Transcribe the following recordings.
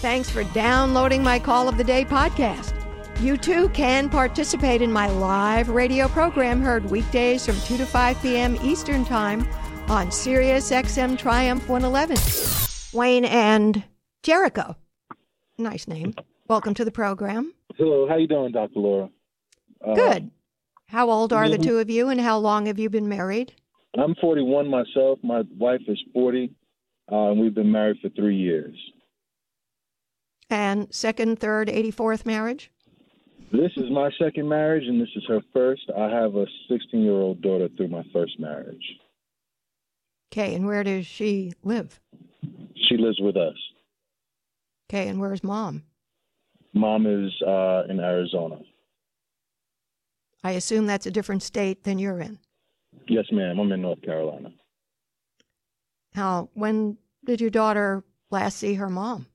Thanks for downloading my Call of the Day podcast. You too can participate in my live radio program heard weekdays from 2 to 5 p.m. Eastern Time on Sirius XM Triumph 111. Wayne and Jerica. Nice name. Welcome to the program. Hello, how you doing, Dr. Laura? Uh, Good. How old are the two of you and how long have you been married? I'm 41 myself. My wife is 40, uh, and we've been married for three years. And second, third, 84th marriage? This is my second marriage, and this is her first. I have a 16 year old daughter through my first marriage. Okay, and where does she live? She lives with us. Okay, and where's mom? Mom is uh, in Arizona. I assume that's a different state than you're in. Yes, ma'am. I'm in North Carolina. How? When did your daughter last see her mom?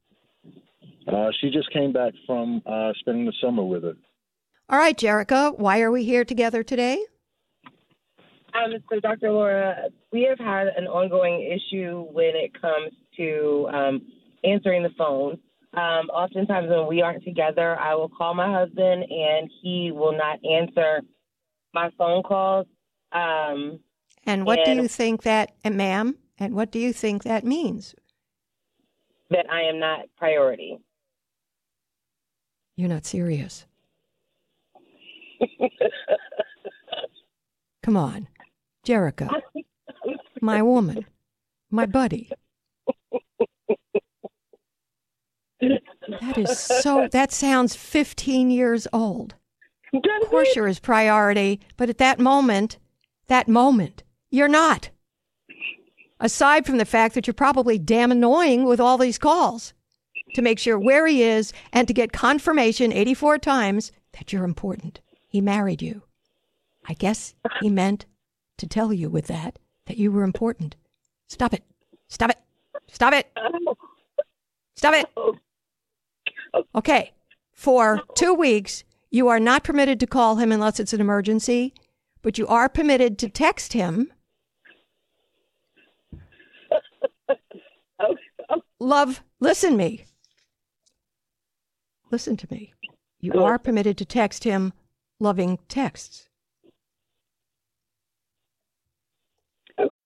Uh, she just came back from uh, spending the summer with her. All right, Jerica, why are we here together today? Um, so, Dr. Laura, we have had an ongoing issue when it comes to um, answering the phone. Um, oftentimes, when we aren't together, I will call my husband and he will not answer my phone calls. Um, and what and do you think that, and ma'am, and what do you think that means? That I am not priority. You're not serious. Come on, Jerica. my woman, my buddy. That is so, that sounds 15 years old. Of course, you're his priority, but at that moment, that moment, you're not. Aside from the fact that you're probably damn annoying with all these calls to make sure where he is and to get confirmation 84 times that you're important. He married you. I guess he meant to tell you with that that you were important. Stop it. Stop it. Stop it. Stop it. Okay. For two weeks, you are not permitted to call him unless it's an emergency, but you are permitted to text him. Love, listen me. Listen to me. You are permitted to text him loving texts.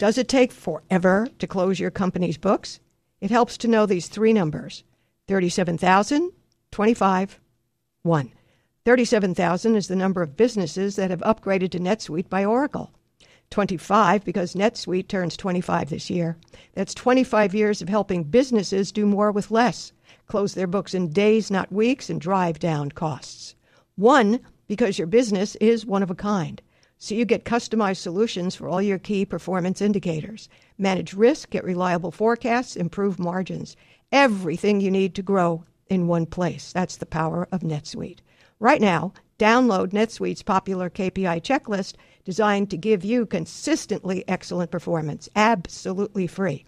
Does it take forever to close your company's books? It helps to know these three numbers 37,000, 25, 1. 37,000 is the number of businesses that have upgraded to NetSuite by Oracle. 25 because NetSuite turns 25 this year. That's 25 years of helping businesses do more with less, close their books in days, not weeks, and drive down costs. 1 because your business is one of a kind so you get customized solutions for all your key performance indicators. Manage risk, get reliable forecasts, improve margins. Everything you need to grow in one place. That's the power of NetSuite. Right now, download NetSuite's popular KPI checklist designed to give you consistently excellent performance, absolutely free.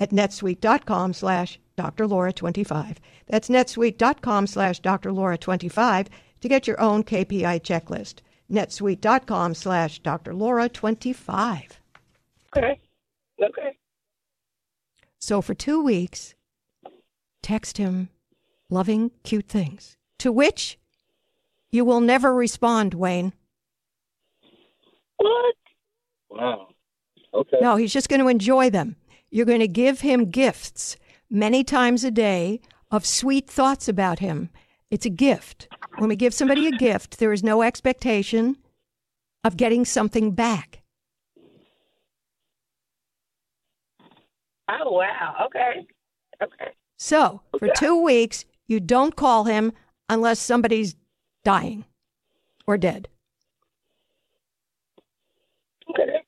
At netsuite.com slash drlaura25. That's netsuite.com slash drlaura25 to get your own KPI checklist netsuite.com slash Dr. Laura 25. Okay. Okay. So for two weeks, text him loving, cute things, to which you will never respond, Wayne. What? Wow. Okay. No, he's just going to enjoy them. You're going to give him gifts many times a day of sweet thoughts about him. It's a gift. When we give somebody a gift, there is no expectation of getting something back. Oh, wow. Okay. Okay. So, for two weeks, you don't call him unless somebody's dying or dead. Okay.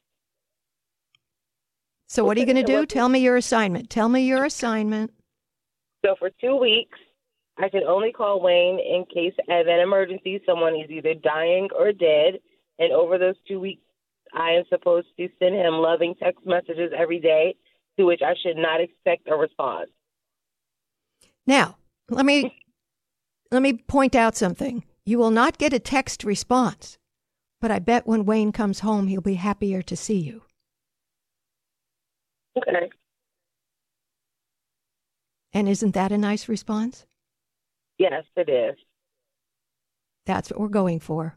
So, what are you going to do? Tell me your assignment. Tell me your assignment. So for two weeks, I can only call Wayne in case of an emergency. Someone is either dying or dead. And over those two weeks, I am supposed to send him loving text messages every day, to which I should not expect a response. Now, let me let me point out something. You will not get a text response, but I bet when Wayne comes home, he'll be happier to see you. Okay. And isn't that a nice response? Yes, it is. That's what we're going for.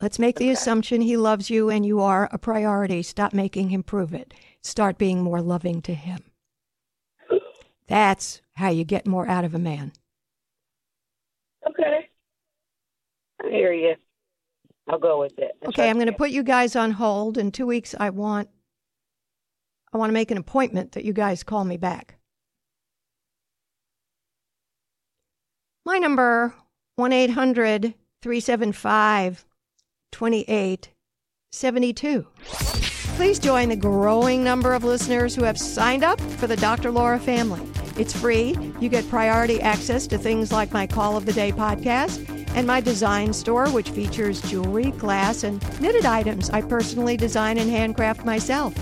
Let's make the Okay. assumption he loves you and you are a priority. Stop making him prove it. Start being more loving to him. That's how you get more out of a man. Okay. I hear you. I'll go with it. I Okay, I'm going to put you guys on hold. In two weeks, I want I want to make an appointment that you guys call me back. My number 1-800-375-2872. Please join the growing number of listeners who have signed up for the Dr. Laura family. It's free. You get priority access to things like my Call of the Day podcast and my design store, which features jewelry, glass, and knitted items I personally design and handcraft myself.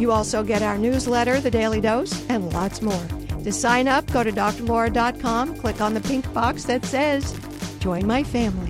You also get our newsletter, The Daily Dose, and lots more. To sign up, go to drlaura.com, click on the pink box that says, Join my family.